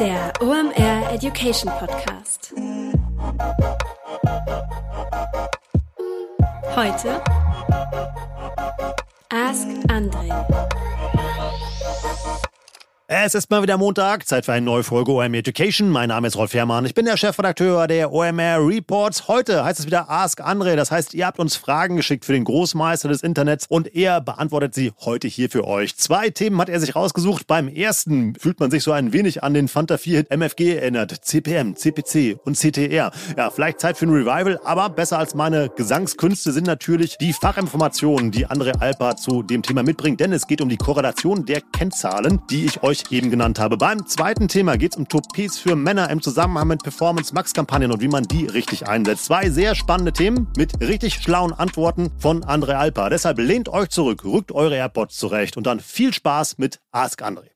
Der OMR Education Podcast. Heute Ask Andre. Es ist mal wieder Montag, Zeit für eine neue Folge OMR Education. Mein Name ist Rolf Herrmann, ich bin der Chefredakteur der OMR Reports. Heute heißt es wieder Ask Andre, das heißt, ihr habt uns Fragen geschickt für den Großmeister des Internets und er beantwortet sie heute hier für euch. Zwei Themen hat er sich rausgesucht. Beim ersten fühlt man sich so ein wenig an den Fanta 4-Hit MFG erinnert. CPM, CPC und CTR. Ja, vielleicht Zeit für ein Revival, aber besser als meine Gesangskünste sind natürlich die Fachinformationen, die Andre Alpa zu dem Thema mitbringt, denn es geht um die Korrelation der Kennzahlen, die ich euch ich eben genannt habe. Beim zweiten Thema geht es um Toupets für Männer im Zusammenhang mit Performance Max Kampagnen und wie man die richtig einsetzt. Zwei sehr spannende Themen mit richtig schlauen Antworten von André Alpa. Deshalb lehnt euch zurück, rückt eure AirPods zurecht und dann viel Spaß mit Ask André.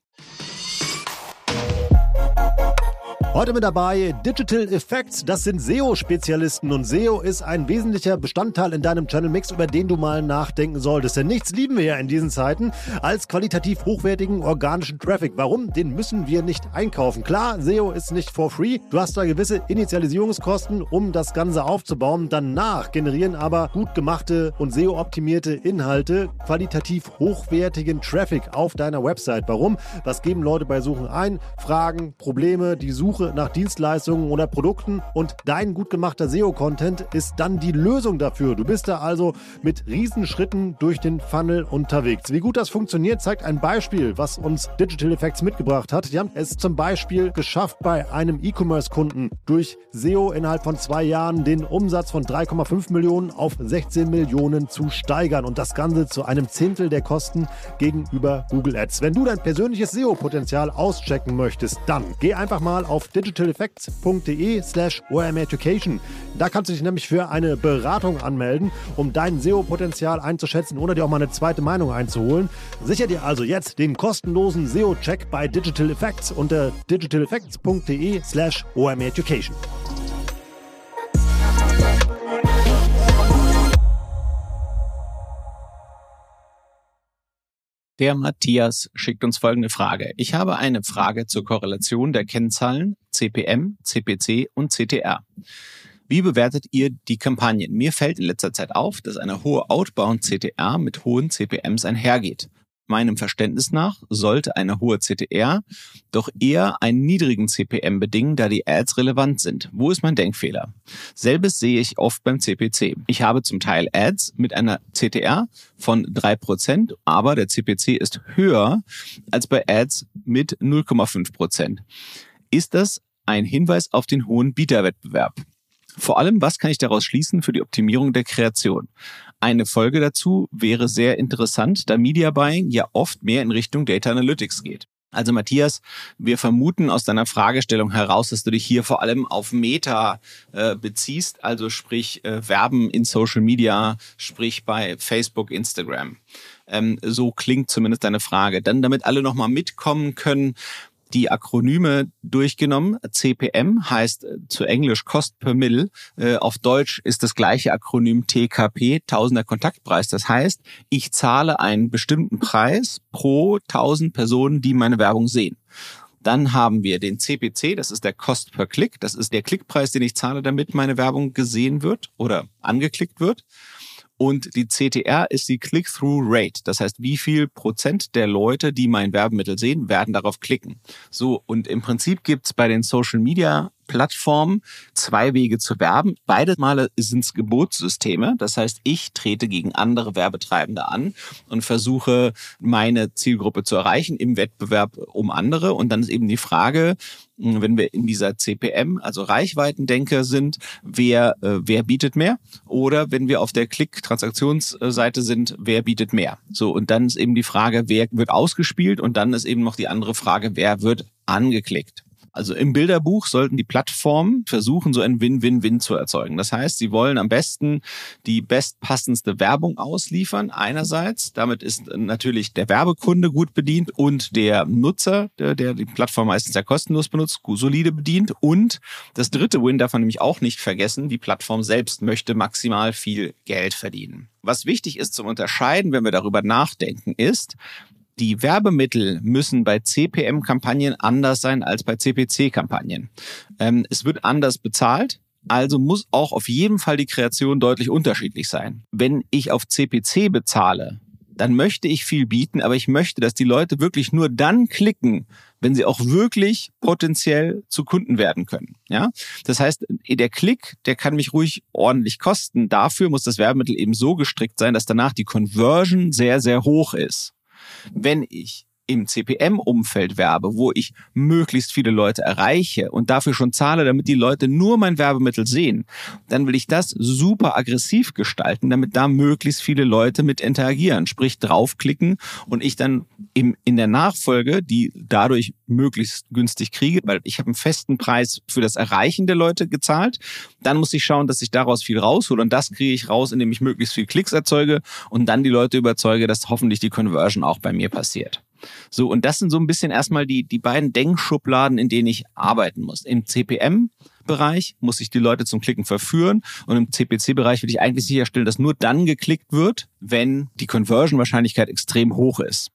Heute mit dabei Digital Effects. Das sind SEO-Spezialisten und SEO ist ein wesentlicher Bestandteil in deinem Channel Mix, über den du mal nachdenken solltest. Denn nichts lieben wir ja in diesen Zeiten als qualitativ hochwertigen organischen Traffic. Warum? Den müssen wir nicht einkaufen. Klar, SEO ist nicht for free. Du hast da gewisse Initialisierungskosten, um das Ganze aufzubauen. Danach generieren aber gut gemachte und SEO-optimierte Inhalte qualitativ hochwertigen Traffic auf deiner Website. Warum? Was geben Leute bei Suchen ein? Fragen, Probleme, die Suche Suche nach Dienstleistungen oder Produkten und dein gut gemachter SEO-Content ist dann die Lösung dafür. Du bist da also mit Riesenschritten durch den Funnel unterwegs. Wie gut das funktioniert, zeigt ein Beispiel, was uns Digital Effects mitgebracht hat. Die haben es zum Beispiel geschafft, bei einem E-Commerce-Kunden durch SEO innerhalb von zwei Jahren den Umsatz von 3,5 Millionen auf 16 Millionen zu steigern und das Ganze zu einem Zehntel der Kosten gegenüber Google Ads. Wenn du dein persönliches SEO-Potenzial auschecken möchtest, dann geh einfach mal auf digitaleffects.de slash Education. Da kannst du dich nämlich für eine Beratung anmelden, um dein SEO-Potenzial einzuschätzen oder dir auch mal eine zweite Meinung einzuholen. Sicher dir also jetzt den kostenlosen SEO-Check bei Digital Effects unter digitaleffects.de slash Education. Der Matthias schickt uns folgende Frage. Ich habe eine Frage zur Korrelation der Kennzahlen CPM, CPC und CTR. Wie bewertet ihr die Kampagnen? Mir fällt in letzter Zeit auf, dass eine hohe Outbound CTR mit hohen CPMs einhergeht meinem Verständnis nach sollte eine hohe CTR doch eher einen niedrigen CPM bedingen, da die Ads relevant sind. Wo ist mein Denkfehler? Selbes sehe ich oft beim CPC. Ich habe zum Teil Ads mit einer CTR von drei Prozent, aber der CPC ist höher als bei Ads mit 0,5%. Prozent. Ist das ein Hinweis auf den hohen Bieterwettbewerb? Vor allem, was kann ich daraus schließen für die Optimierung der Kreation? Eine Folge dazu wäre sehr interessant, da Media Buying ja oft mehr in Richtung Data Analytics geht. Also Matthias, wir vermuten aus deiner Fragestellung heraus, dass du dich hier vor allem auf Meta äh, beziehst, also sprich äh, Werben in Social Media, sprich bei Facebook, Instagram. Ähm, so klingt zumindest deine Frage. Dann, damit alle nochmal mitkommen können, die Akronyme durchgenommen. CPM heißt äh, zu Englisch Cost per Mill. Äh, auf Deutsch ist das gleiche Akronym TKP, Tausender Kontaktpreis. Das heißt, ich zahle einen bestimmten Preis pro 1000 Personen, die meine Werbung sehen. Dann haben wir den CPC, das ist der Cost per Click. Das ist der Klickpreis, den ich zahle, damit meine Werbung gesehen wird oder angeklickt wird. Und die CTR ist die Click-Through-Rate. Das heißt, wie viel Prozent der Leute, die mein Werbemittel sehen, werden darauf klicken. So, und im Prinzip gibt's bei den Social Media Plattformen zwei Wege zu werben. Beide Male sind es Gebotssysteme. Das heißt, ich trete gegen andere Werbetreibende an und versuche, meine Zielgruppe zu erreichen im Wettbewerb um andere. Und dann ist eben die Frage, wenn wir in dieser CPM, also Reichweitendenker sind, wer, äh, wer bietet mehr? Oder wenn wir auf der Klick-Transaktionsseite sind, wer bietet mehr? So, und dann ist eben die Frage, wer wird ausgespielt? Und dann ist eben noch die andere Frage, wer wird angeklickt? Also im Bilderbuch sollten die Plattformen versuchen, so ein Win-Win-Win zu erzeugen. Das heißt, sie wollen am besten die bestpassendste Werbung ausliefern. Einerseits, damit ist natürlich der Werbekunde gut bedient und der Nutzer, der, der die Plattform meistens ja kostenlos benutzt, solide bedient. Und das dritte Win darf man nämlich auch nicht vergessen, die Plattform selbst möchte maximal viel Geld verdienen. Was wichtig ist zum Unterscheiden, wenn wir darüber nachdenken, ist, die Werbemittel müssen bei CPM-Kampagnen anders sein als bei CPC-Kampagnen. Ähm, es wird anders bezahlt. Also muss auch auf jeden Fall die Kreation deutlich unterschiedlich sein. Wenn ich auf CPC bezahle, dann möchte ich viel bieten, aber ich möchte, dass die Leute wirklich nur dann klicken, wenn sie auch wirklich potenziell zu Kunden werden können. Ja, das heißt, der Klick, der kann mich ruhig ordentlich kosten. Dafür muss das Werbemittel eben so gestrickt sein, dass danach die Conversion sehr, sehr hoch ist. Wenn ich im CPM-Umfeld werbe, wo ich möglichst viele Leute erreiche und dafür schon zahle, damit die Leute nur mein Werbemittel sehen, dann will ich das super aggressiv gestalten, damit da möglichst viele Leute mit interagieren, sprich draufklicken und ich dann im, in der Nachfolge die dadurch möglichst günstig kriege, weil ich habe einen festen Preis für das Erreichen der Leute gezahlt. Dann muss ich schauen, dass ich daraus viel raushole und das kriege ich raus, indem ich möglichst viel Klicks erzeuge und dann die Leute überzeuge, dass hoffentlich die Conversion auch bei mir passiert. So, und das sind so ein bisschen erstmal die, die beiden Denkschubladen, in denen ich arbeiten muss. Im CPM Bereich muss ich die Leute zum Klicken verführen und im CPC-Bereich will ich eigentlich sicherstellen, dass nur dann geklickt wird, wenn die Conversion-Wahrscheinlichkeit extrem hoch ist.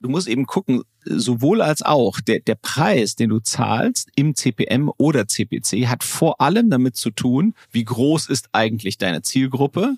Du musst eben gucken, sowohl als auch der, der Preis, den du zahlst im CPM oder CPC, hat vor allem damit zu tun, wie groß ist eigentlich deine Zielgruppe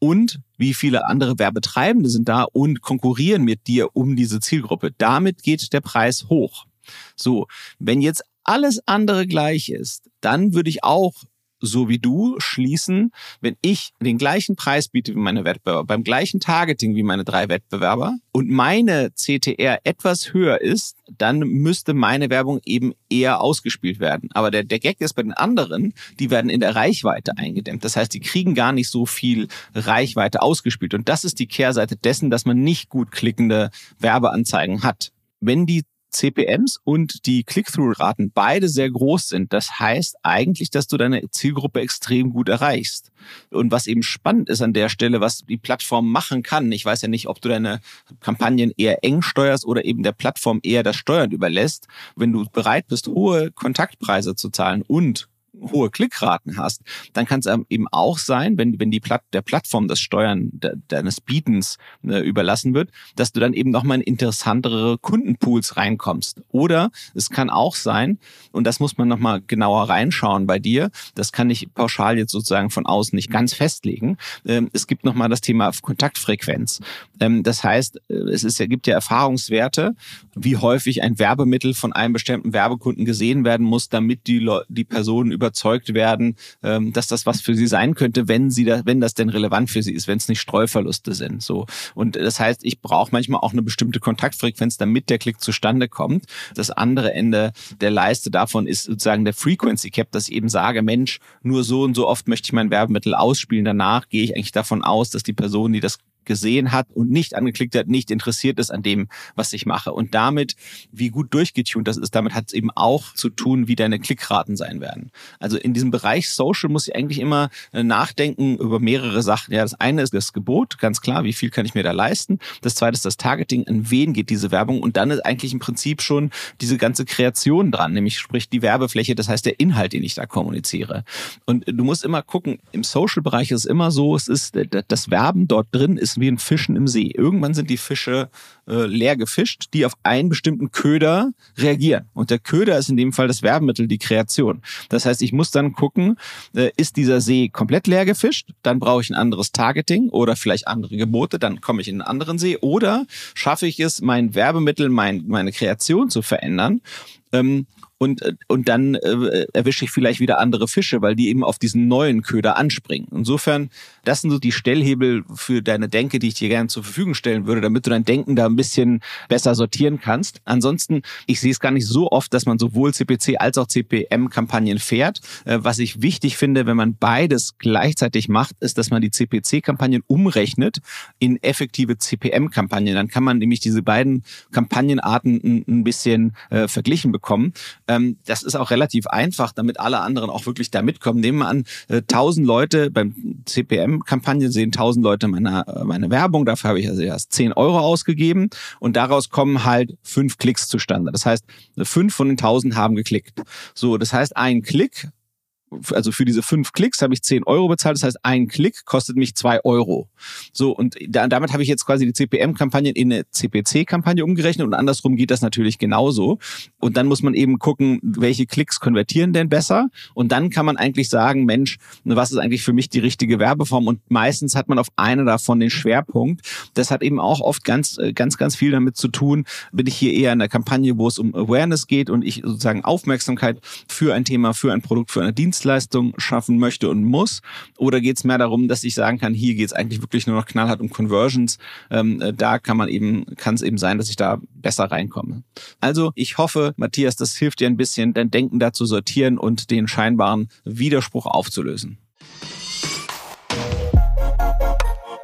und wie viele andere Werbetreibende sind da und konkurrieren mit dir um diese Zielgruppe. Damit geht der Preis hoch. So, wenn jetzt alles andere gleich ist, dann würde ich auch so wie du schließen, wenn ich den gleichen Preis biete wie meine Wettbewerber, beim gleichen Targeting wie meine drei Wettbewerber und meine CTR etwas höher ist, dann müsste meine Werbung eben eher ausgespielt werden. Aber der, der Gag ist bei den anderen, die werden in der Reichweite eingedämmt. Das heißt, die kriegen gar nicht so viel Reichweite ausgespielt. Und das ist die Kehrseite dessen, dass man nicht gut klickende Werbeanzeigen hat. Wenn die CPMs und die Click-Through-Raten beide sehr groß sind. Das heißt eigentlich, dass du deine Zielgruppe extrem gut erreichst. Und was eben spannend ist an der Stelle, was die Plattform machen kann, ich weiß ja nicht, ob du deine Kampagnen eher eng steuerst oder eben der Plattform eher das Steuern überlässt. Wenn du bereit bist, hohe Kontaktpreise zu zahlen und hohe Klickraten hast, dann kann es eben auch sein, wenn, wenn die Platt, der Plattform das Steuern de, deines Bietens äh, überlassen wird, dass du dann eben nochmal in interessantere Kundenpools reinkommst. Oder es kann auch sein, und das muss man nochmal genauer reinschauen bei dir, das kann ich pauschal jetzt sozusagen von außen nicht ganz festlegen. Ähm, es gibt nochmal das Thema Kontaktfrequenz. Ähm, das heißt, äh, es ist, gibt ja Erfahrungswerte, wie häufig ein Werbemittel von einem bestimmten Werbekunden gesehen werden muss, damit die, die Person überzeugt werden, ähm, dass das was für sie sein könnte, wenn sie da, wenn das denn relevant für sie ist, wenn es nicht Streuverluste sind. So und das heißt, ich brauche manchmal auch eine bestimmte Kontaktfrequenz, damit der Klick zustande kommt. Das andere Ende der Leiste davon ist sozusagen der Frequency Cap, dass ich eben sage, Mensch, nur so und so oft möchte ich mein Werbemittel ausspielen. Danach gehe ich eigentlich davon aus, dass die Person, die das gesehen hat und nicht angeklickt hat, nicht interessiert ist an dem, was ich mache. Und damit, wie gut durchgetunt das ist, damit hat es eben auch zu tun, wie deine Klickraten sein werden. Also in diesem Bereich Social muss ich eigentlich immer äh, nachdenken über mehrere Sachen. Ja, das eine ist das Gebot, ganz klar, wie viel kann ich mir da leisten. Das zweite ist das Targeting, an wen geht diese Werbung. Und dann ist eigentlich im Prinzip schon diese ganze Kreation dran, nämlich sprich die Werbefläche, das heißt der Inhalt, den ich da kommuniziere. Und du musst immer gucken, im Social-Bereich ist es immer so, es ist, das Werben dort drin ist wie ein Fischen im See. Irgendwann sind die Fische äh, leer gefischt, die auf einen bestimmten Köder reagieren. Und der Köder ist in dem Fall das Werbemittel, die Kreation. Das heißt, ich muss dann gucken, äh, ist dieser See komplett leer gefischt? Dann brauche ich ein anderes Targeting oder vielleicht andere Gebote, dann komme ich in einen anderen See. Oder schaffe ich es, mein Werbemittel, mein, meine Kreation zu verändern ähm, und, und dann äh, erwische ich vielleicht wieder andere Fische, weil die eben auf diesen neuen Köder anspringen. Insofern, das sind so die Stellhebel für deine Denke, die ich dir gerne zur Verfügung stellen würde, damit du dein Denken da ein bisschen besser sortieren kannst. Ansonsten, ich sehe es gar nicht so oft, dass man sowohl CPC als auch CPM-Kampagnen fährt. Äh, was ich wichtig finde, wenn man beides gleichzeitig macht, ist, dass man die CPC-Kampagnen umrechnet in effektive CPM-Kampagnen. Dann kann man nämlich diese beiden Kampagnenarten ein, ein bisschen äh, verglichen bekommen. Ähm, das ist auch relativ einfach, damit alle anderen auch wirklich da mitkommen. Nehmen wir an, äh, 1000 Leute beim CPM-Kampagne sehen 1000 Leute meine, äh, meine Werbung. Dafür habe ich also erst 10 Euro ausgegeben und daraus kommen halt fünf Klicks zustande. Das heißt, fünf von den 1000 haben geklickt. So, das heißt, ein Klick also für diese fünf Klicks habe ich zehn Euro bezahlt. Das heißt, ein Klick kostet mich zwei Euro. So, und da, damit habe ich jetzt quasi die CPM-Kampagne in eine CPC-Kampagne umgerechnet und andersrum geht das natürlich genauso. Und dann muss man eben gucken, welche Klicks konvertieren denn besser. Und dann kann man eigentlich sagen, Mensch, was ist eigentlich für mich die richtige Werbeform? Und meistens hat man auf einer davon den Schwerpunkt. Das hat eben auch oft ganz, ganz, ganz viel damit zu tun. Bin ich hier eher in der Kampagne, wo es um Awareness geht und ich sozusagen Aufmerksamkeit für ein Thema, für ein Produkt, für eine Dienstleistung schaffen möchte und muss? Oder geht es mehr darum, dass ich sagen kann, hier geht es eigentlich wirklich nur noch knallhart um Conversions? Ähm, äh, da kann man eben, kann es eben sein, dass ich da besser reinkomme. Also ich hoffe, Matthias, das hilft dir ein bisschen, dein Denken da zu sortieren und den scheinbaren Widerspruch aufzulösen.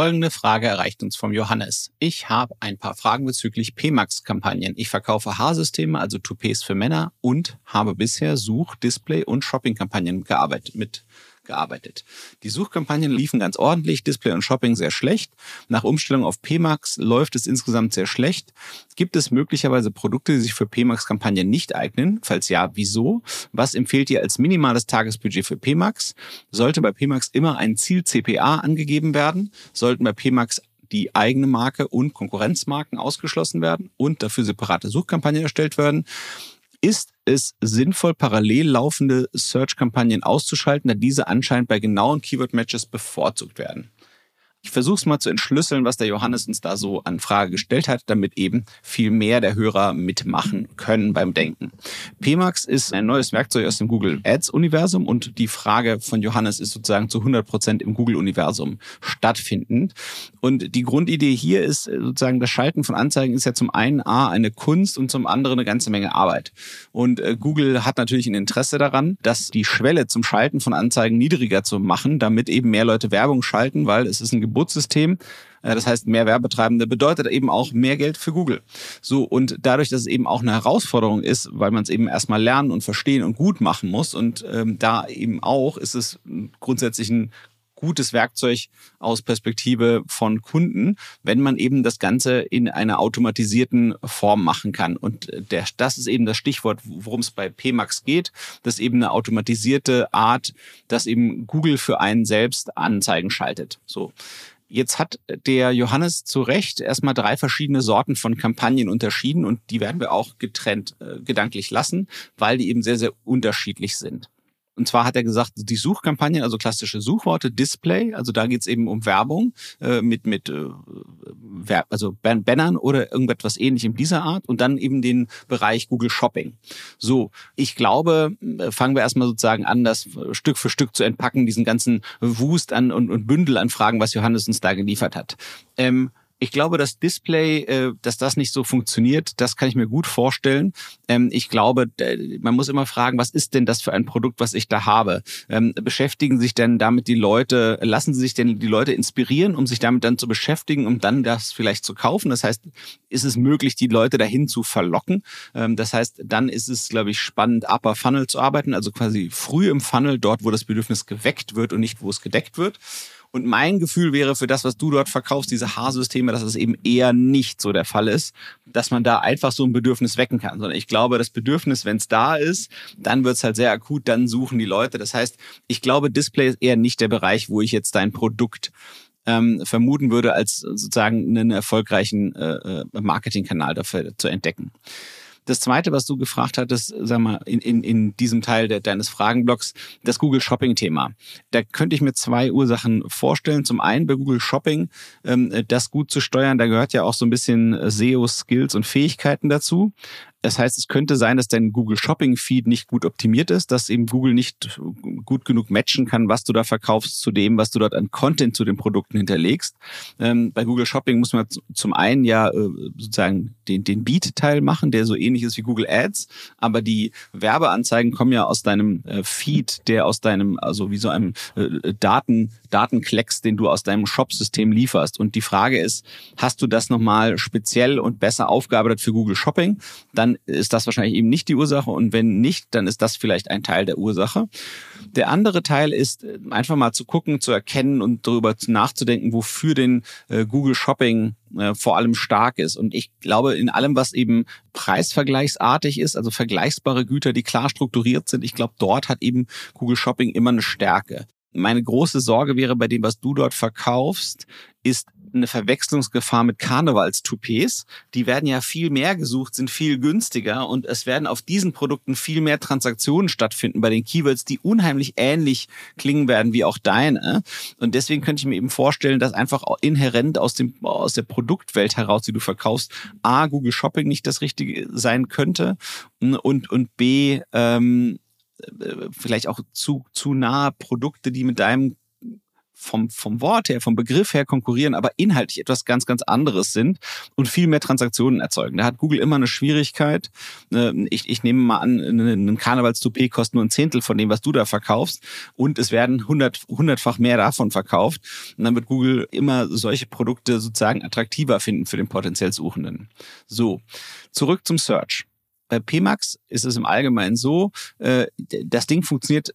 Folgende Frage erreicht uns vom Johannes. Ich habe ein paar Fragen bezüglich PMAX-Kampagnen. Ich verkaufe Haarsysteme, also Toupets für Männer und habe bisher Such-, Display- und Shopping-Kampagnen gearbeitet mit gearbeitet. Die Suchkampagnen liefen ganz ordentlich, Display und Shopping sehr schlecht. Nach Umstellung auf PMAX läuft es insgesamt sehr schlecht. Gibt es möglicherweise Produkte, die sich für PMAX-Kampagnen nicht eignen? Falls ja, wieso? Was empfehlt ihr als minimales Tagesbudget für PMAX? Sollte bei PMAX immer ein Ziel-CPA angegeben werden? Sollten bei PMAX die eigene Marke und Konkurrenzmarken ausgeschlossen werden und dafür separate Suchkampagnen erstellt werden? Ist es sinnvoll, parallel laufende Search-Kampagnen auszuschalten, da diese anscheinend bei genauen Keyword-Matches bevorzugt werden? Ich versuche es mal zu entschlüsseln, was der Johannes uns da so an Frage gestellt hat, damit eben viel mehr der Hörer mitmachen können beim Denken. PMAX ist ein neues Werkzeug aus dem Google Ads Universum und die Frage von Johannes ist sozusagen zu 100 Prozent im Google Universum stattfindend. Und die Grundidee hier ist sozusagen das Schalten von Anzeigen ist ja zum einen A eine Kunst und zum anderen eine ganze Menge Arbeit. Und äh, Google hat natürlich ein Interesse daran, dass die Schwelle zum Schalten von Anzeigen niedriger zu machen, damit eben mehr Leute Werbung schalten, weil es ist ein Geburtssystem. Äh, das heißt, mehr Werbetreibende bedeutet eben auch mehr Geld für Google. So, und dadurch, dass es eben auch eine Herausforderung ist, weil man es eben erstmal lernen und verstehen und gut machen muss und ähm, da eben auch ist es grundsätzlich ein gutes Werkzeug aus Perspektive von Kunden, wenn man eben das Ganze in einer automatisierten Form machen kann. Und der, das ist eben das Stichwort, worum es bei PMAX geht. Das ist eben eine automatisierte Art, dass eben Google für einen selbst Anzeigen schaltet. So. Jetzt hat der Johannes zu Recht erstmal drei verschiedene Sorten von Kampagnen unterschieden und die werden wir auch getrennt äh, gedanklich lassen, weil die eben sehr, sehr unterschiedlich sind. Und zwar hat er gesagt, die Suchkampagnen, also klassische Suchworte, Display, also da geht es eben um Werbung äh, mit, mit äh, also Bannern oder irgendetwas ähnlichem dieser Art und dann eben den Bereich Google Shopping. So, ich glaube, äh, fangen wir erstmal sozusagen an, das Stück für Stück zu entpacken, diesen ganzen Wust an und, und Bündel an Fragen, was Johannes uns da geliefert hat. Ähm, ich glaube, das Display, äh, dass das nicht so funktioniert, das kann ich mir gut vorstellen. Ähm, ich glaube, man muss immer fragen, was ist denn das für ein Produkt, was ich da habe? Ähm, beschäftigen sich denn damit die Leute, lassen sie sich denn die Leute inspirieren, um sich damit dann zu beschäftigen, um dann das vielleicht zu kaufen? Das heißt, ist es möglich, die Leute dahin zu verlocken? Ähm, das heißt, dann ist es, glaube ich, spannend, Upper Funnel zu arbeiten, also quasi früh im Funnel, dort, wo das Bedürfnis geweckt wird und nicht, wo es gedeckt wird. Und mein Gefühl wäre für das, was du dort verkaufst, diese Haarsysteme, dass es eben eher nicht so der Fall ist, dass man da einfach so ein Bedürfnis wecken kann. Sondern ich glaube, das Bedürfnis, wenn es da ist, dann wird es halt sehr akut, dann suchen die Leute. Das heißt, ich glaube, Display ist eher nicht der Bereich, wo ich jetzt dein Produkt ähm, vermuten würde, als sozusagen einen erfolgreichen äh, äh Marketingkanal dafür zu entdecken. Das zweite, was du gefragt hattest, sag mal, in, in, in diesem Teil de, deines Fragenblocks, das Google Shopping Thema. Da könnte ich mir zwei Ursachen vorstellen. Zum einen bei Google Shopping, ähm, das gut zu steuern, da gehört ja auch so ein bisschen SEO-Skills und Fähigkeiten dazu. Das heißt, es könnte sein, dass dein Google Shopping Feed nicht gut optimiert ist, dass eben Google nicht gut genug matchen kann, was du da verkaufst zu dem, was du dort an Content zu den Produkten hinterlegst. Ähm, bei Google Shopping muss man zum einen ja äh, sozusagen den, den Beat-Teil machen, der so ähnlich ist wie Google Ads, aber die Werbeanzeigen kommen ja aus deinem äh, Feed, der aus deinem, also wie so einem äh, Daten, Datenklecks, den du aus deinem Shop-System lieferst. Und die Frage ist, hast du das nochmal speziell und besser aufgearbeitet für Google Shopping? Dann dann ist das wahrscheinlich eben nicht die Ursache. Und wenn nicht, dann ist das vielleicht ein Teil der Ursache. Der andere Teil ist äh, einfach mal zu gucken, zu erkennen und darüber nachzudenken, wofür den äh, Google Shopping äh, vor allem stark ist. Und ich glaube, in allem, was eben preisvergleichsartig ist, also vergleichbare Güter, die klar strukturiert sind, ich glaube, dort hat eben Google Shopping immer eine Stärke. Meine große Sorge wäre bei dem, was du dort verkaufst, ist eine Verwechslungsgefahr mit Karnevalstoupets. Die werden ja viel mehr gesucht, sind viel günstiger und es werden auf diesen Produkten viel mehr Transaktionen stattfinden bei den Keywords, die unheimlich ähnlich klingen werden wie auch deine. Und deswegen könnte ich mir eben vorstellen, dass einfach inhärent aus dem aus der Produktwelt heraus, die du verkaufst, a Google Shopping nicht das Richtige sein könnte und und b ähm, äh, vielleicht auch zu zu nahe Produkte, die mit deinem vom, vom Wort her, vom Begriff her konkurrieren, aber inhaltlich etwas ganz, ganz anderes sind und viel mehr Transaktionen erzeugen. Da hat Google immer eine Schwierigkeit. Ähm, ich, ich nehme mal an, ein Karnevalstoupet kostet nur ein Zehntel von dem, was du da verkaufst und es werden hundert, hundertfach mehr davon verkauft. Und dann wird Google immer solche Produkte sozusagen attraktiver finden für den potenziell Suchenden. So, zurück zum Search. Bei PMAX ist es im Allgemeinen so, äh, das Ding funktioniert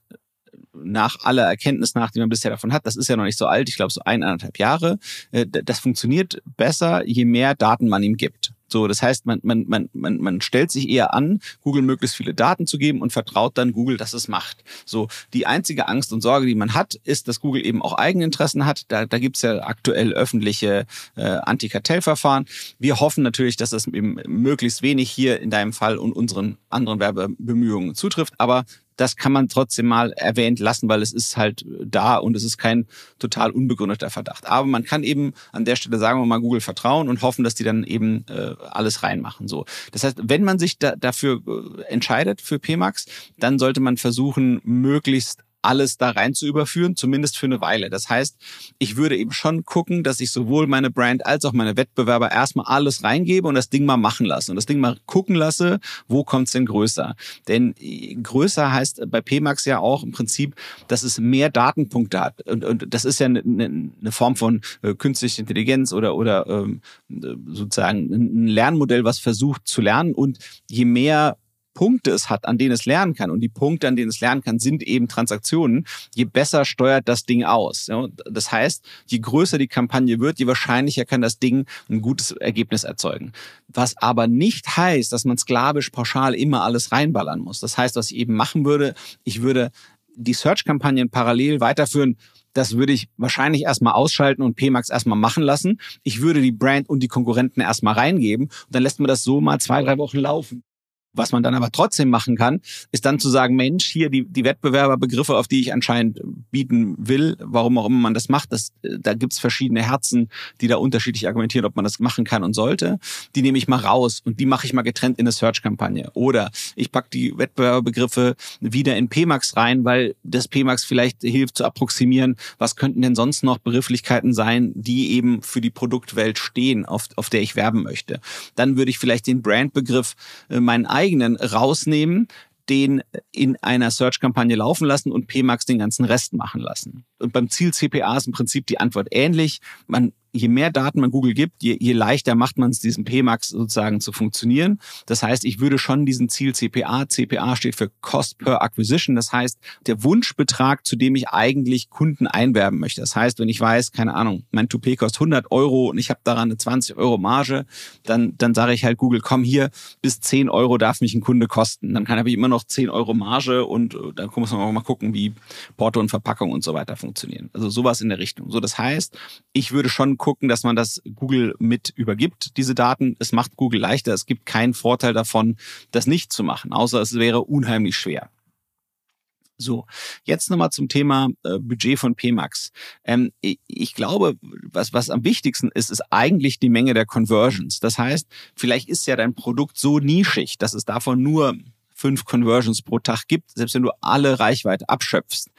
nach aller Erkenntnis nach, die man bisher davon hat, das ist ja noch nicht so alt, ich glaube so eineinhalb Jahre, äh, das funktioniert besser, je mehr Daten man ihm gibt. So, das heißt, man, man, man, man, man stellt sich eher an, Google möglichst viele Daten zu geben und vertraut dann Google, dass es macht. So, die einzige Angst und Sorge, die man hat, ist, dass Google eben auch Eigeninteressen hat. Da, da gibt es ja aktuell öffentliche äh, Antikartellverfahren. Wir hoffen natürlich, dass das eben möglichst wenig hier in deinem Fall und unseren anderen Werbebemühungen zutrifft. Aber das kann man trotzdem mal erwähnt lassen, weil es ist halt da und es ist kein total unbegründeter Verdacht. Aber man kann eben an der Stelle, sagen wir mal, Google vertrauen und hoffen, dass die dann eben äh, alles reinmachen. So, Das heißt, wenn man sich da, dafür äh, entscheidet, für PMAX, dann sollte man versuchen, möglichst alles da rein zu überführen, zumindest für eine Weile. Das heißt, ich würde eben schon gucken, dass ich sowohl meine Brand als auch meine Wettbewerber erstmal alles reingebe und das Ding mal machen lasse und das Ding mal gucken lasse, wo kommt's denn größer? Denn äh, größer heißt bei PMAX ja auch im Prinzip, dass es mehr Datenpunkte hat und, und das ist ja eine, eine Form von äh, künstlicher Intelligenz oder oder ähm, sozusagen ein Lernmodell, was versucht zu lernen und je mehr Punkte es hat, an denen es lernen kann, und die Punkte, an denen es lernen kann, sind eben Transaktionen, je besser steuert das Ding aus. Das heißt, je größer die Kampagne wird, je wahrscheinlicher kann das Ding ein gutes Ergebnis erzeugen. Was aber nicht heißt, dass man sklavisch pauschal immer alles reinballern muss. Das heißt, was ich eben machen würde, ich würde die Search-Kampagnen parallel weiterführen, das würde ich wahrscheinlich erstmal ausschalten und PMAX erstmal machen lassen. Ich würde die Brand und die Konkurrenten erstmal reingeben und dann lässt man das so mal zwei, drei Wochen laufen. Was man dann aber trotzdem machen kann, ist dann zu sagen, Mensch, hier die, die Wettbewerberbegriffe, auf die ich anscheinend bieten will, warum auch immer man das macht, das, da gibt's verschiedene Herzen, die da unterschiedlich argumentieren, ob man das machen kann und sollte. Die nehme ich mal raus und die mache ich mal getrennt in eine Search-Kampagne. Oder ich pack die Wettbewerberbegriffe wieder in PMAX rein, weil das PMAX vielleicht hilft zu approximieren, was könnten denn sonst noch Begrifflichkeiten sein, die eben für die Produktwelt stehen, auf, auf der ich werben möchte. Dann würde ich vielleicht den Brandbegriff, äh, meinen eigenen rausnehmen, den in einer Search-Kampagne laufen lassen und PMAX den ganzen Rest machen lassen. Und beim Ziel CPA ist im Prinzip die Antwort ähnlich. Man je mehr Daten man Google gibt, je, je leichter macht man es, diesem PMAX sozusagen zu funktionieren. Das heißt, ich würde schon diesen Ziel CPA, CPA steht für Cost per Acquisition, das heißt, der Wunschbetrag, zu dem ich eigentlich Kunden einwerben möchte. Das heißt, wenn ich weiß, keine Ahnung, mein Toupet kostet 100 Euro und ich habe daran eine 20 Euro Marge, dann, dann sage ich halt Google, komm hier, bis 10 Euro darf mich ein Kunde kosten. Dann kann ich immer noch 10 Euro Marge und äh, dann muss man auch mal gucken, wie Porto und Verpackung und so weiter funktionieren. Also sowas in der Richtung. So, das heißt, ich würde schon gucken, dass man das Google mit übergibt, diese Daten. Es macht Google leichter. Es gibt keinen Vorteil davon, das nicht zu machen, außer es wäre unheimlich schwer. So, jetzt nochmal zum Thema äh, Budget von PMAX. Ähm, ich, ich, glaube, was, was am wichtigsten ist, ist eigentlich die Menge der Conversions. Das heißt, vielleicht ist ja dein Produkt so nischig, dass es davon nur fünf Conversions pro Tag gibt, selbst wenn du alle Reichweite abschöpfst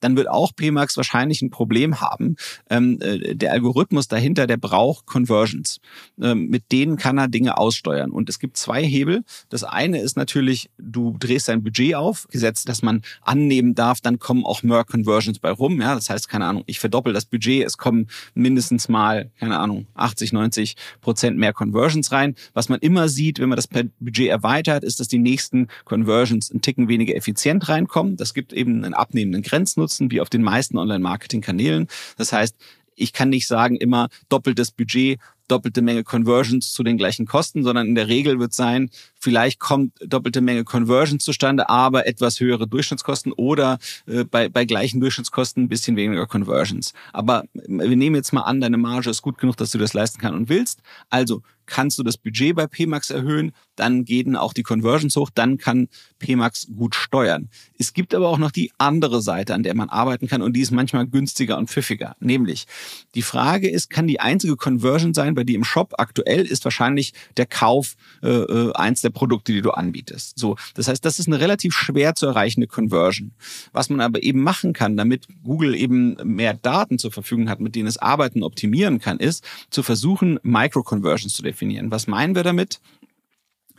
dann wird auch PMAX wahrscheinlich ein Problem haben. Ähm, äh, der Algorithmus dahinter, der braucht Conversions. Ähm, mit denen kann er Dinge aussteuern. Und es gibt zwei Hebel. Das eine ist natürlich, du drehst dein Budget auf, gesetzt, dass man annehmen darf, dann kommen auch mehr Conversions bei rum. Ja, das heißt, keine Ahnung, ich verdoppel das Budget, es kommen mindestens mal, keine Ahnung, 80, 90 Prozent mehr Conversions rein. Was man immer sieht, wenn man das Budget erweitert, ist, dass die nächsten Conversions ein Ticken weniger effizient reinkommen. Das gibt eben einen abnehmenden Grenznutz nutzen, wie auf den meisten Online-Marketing-Kanälen. Das heißt, ich kann nicht sagen immer doppeltes Budget, doppelte Menge Conversions zu den gleichen Kosten, sondern in der Regel wird sein, vielleicht kommt doppelte Menge Conversions zustande, aber etwas höhere Durchschnittskosten oder äh, bei, bei gleichen Durchschnittskosten ein bisschen weniger Conversions. Aber wir nehmen jetzt mal an, deine Marge ist gut genug, dass du das leisten kannst und willst. Also kannst du das Budget bei PMAX erhöhen, dann gehen auch die Conversions hoch, dann kann PMAX gut steuern. Es gibt aber auch noch die andere Seite, an der man arbeiten kann und die ist manchmal günstiger und pfiffiger. Nämlich, die Frage ist, kann die einzige Conversion sein bei dir im Shop aktuell, ist wahrscheinlich der Kauf äh, äh, eins der Produkte, die du anbietest. So, das heißt, das ist eine relativ schwer zu erreichende Conversion. Was man aber eben machen kann, damit Google eben mehr Daten zur Verfügung hat, mit denen es arbeiten optimieren kann, ist, zu versuchen, Micro-Conversions zu definieren. Was meinen wir damit?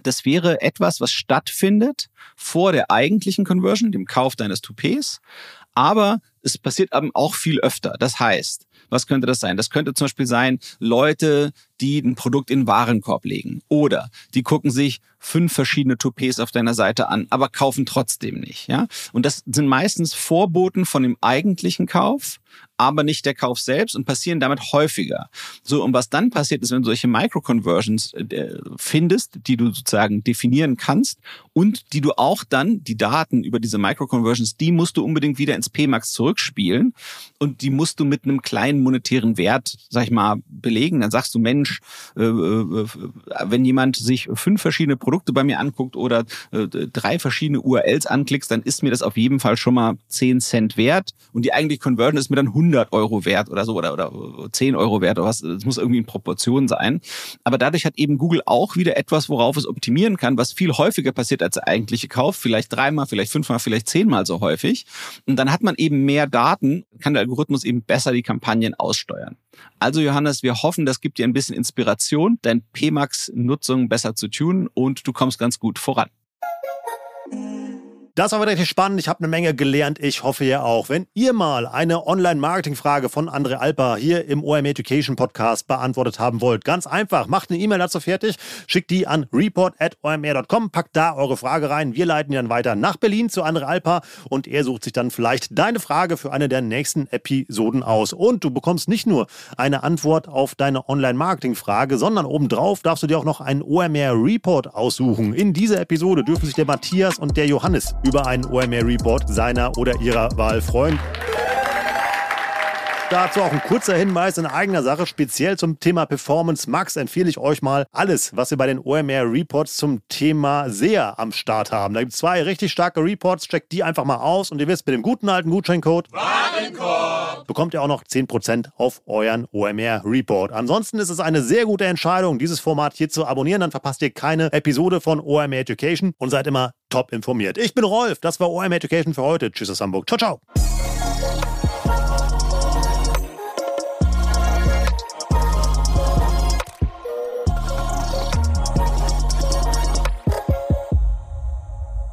Das wäre etwas, was stattfindet vor der eigentlichen Conversion, dem Kauf deines Toupets. Aber es passiert eben auch viel öfter. Das heißt, was könnte das sein? Das könnte zum Beispiel sein, Leute, die ein Produkt in den Warenkorb legen. Oder die gucken sich fünf verschiedene Toupets auf deiner Seite an, aber kaufen trotzdem nicht. Ja? Und das sind meistens Vorboten von dem eigentlichen Kauf, aber nicht der Kauf selbst und passieren damit häufiger. So, und was dann passiert ist, wenn du solche Micro-Conversions äh, findest, die du sozusagen definieren kannst und die du auch dann, die Daten über diese Micro-Conversions, die musst du unbedingt wieder ins PMAX zurückspielen und die musst du mit einem kleinen monetären Wert, sag ich mal, belegen. Dann sagst du, Mensch, äh, äh, wenn jemand sich fünf verschiedene Produkte bei mir anguckt oder äh, drei verschiedene URLs anklickst, dann ist mir das auf jeden Fall schon mal zehn Cent wert und die eigentliche Conversion ist mir dann 100 Euro wert oder so oder, oder 10 Euro wert oder was. Das muss irgendwie in Proportion sein. Aber dadurch hat eben Google auch wieder etwas, worauf es optimieren kann, was viel häufiger passiert als eigentliche Kauf. Vielleicht dreimal, vielleicht fünfmal, vielleicht zehnmal so häufig. Und dann hat man eben mehr Daten, kann der Algorithmus eben besser die Kampagnen aussteuern. Also Johannes, wir hoffen, das gibt dir ein bisschen Inspiration, dein PMAX-Nutzung besser zu tunen und du kommst ganz gut voran. Das war richtig spannend. Ich habe eine Menge gelernt. Ich hoffe ihr auch. Wenn ihr mal eine Online-Marketing-Frage von André Alper hier im OM Education Podcast beantwortet haben wollt, ganz einfach, macht eine E-Mail dazu fertig, schickt die an report.omr.com, packt da eure Frage rein. Wir leiten dann weiter nach Berlin zu André Alper und er sucht sich dann vielleicht deine Frage für eine der nächsten Episoden aus. Und du bekommst nicht nur eine Antwort auf deine Online-Marketing-Frage, sondern obendrauf darfst du dir auch noch einen OMR Report aussuchen. In dieser Episode dürfen sich der Matthias und der Johannes über einen OMR-Report seiner oder ihrer Wahl freuen. Dazu auch ein kurzer Hinweis in eigener Sache. Speziell zum Thema Performance Max empfehle ich euch mal alles, was wir bei den OMR Reports zum Thema SEA am Start haben. Da gibt es zwei richtig starke Reports. Checkt die einfach mal aus und ihr wisst, mit dem guten alten Gutscheincode Warenkorb bekommt ihr auch noch 10% auf euren OMR Report. Ansonsten ist es eine sehr gute Entscheidung, dieses Format hier zu abonnieren. Dann verpasst ihr keine Episode von OMR Education und seid immer top informiert. Ich bin Rolf. Das war OMR Education für heute. Tschüss aus Hamburg. Ciao, ciao.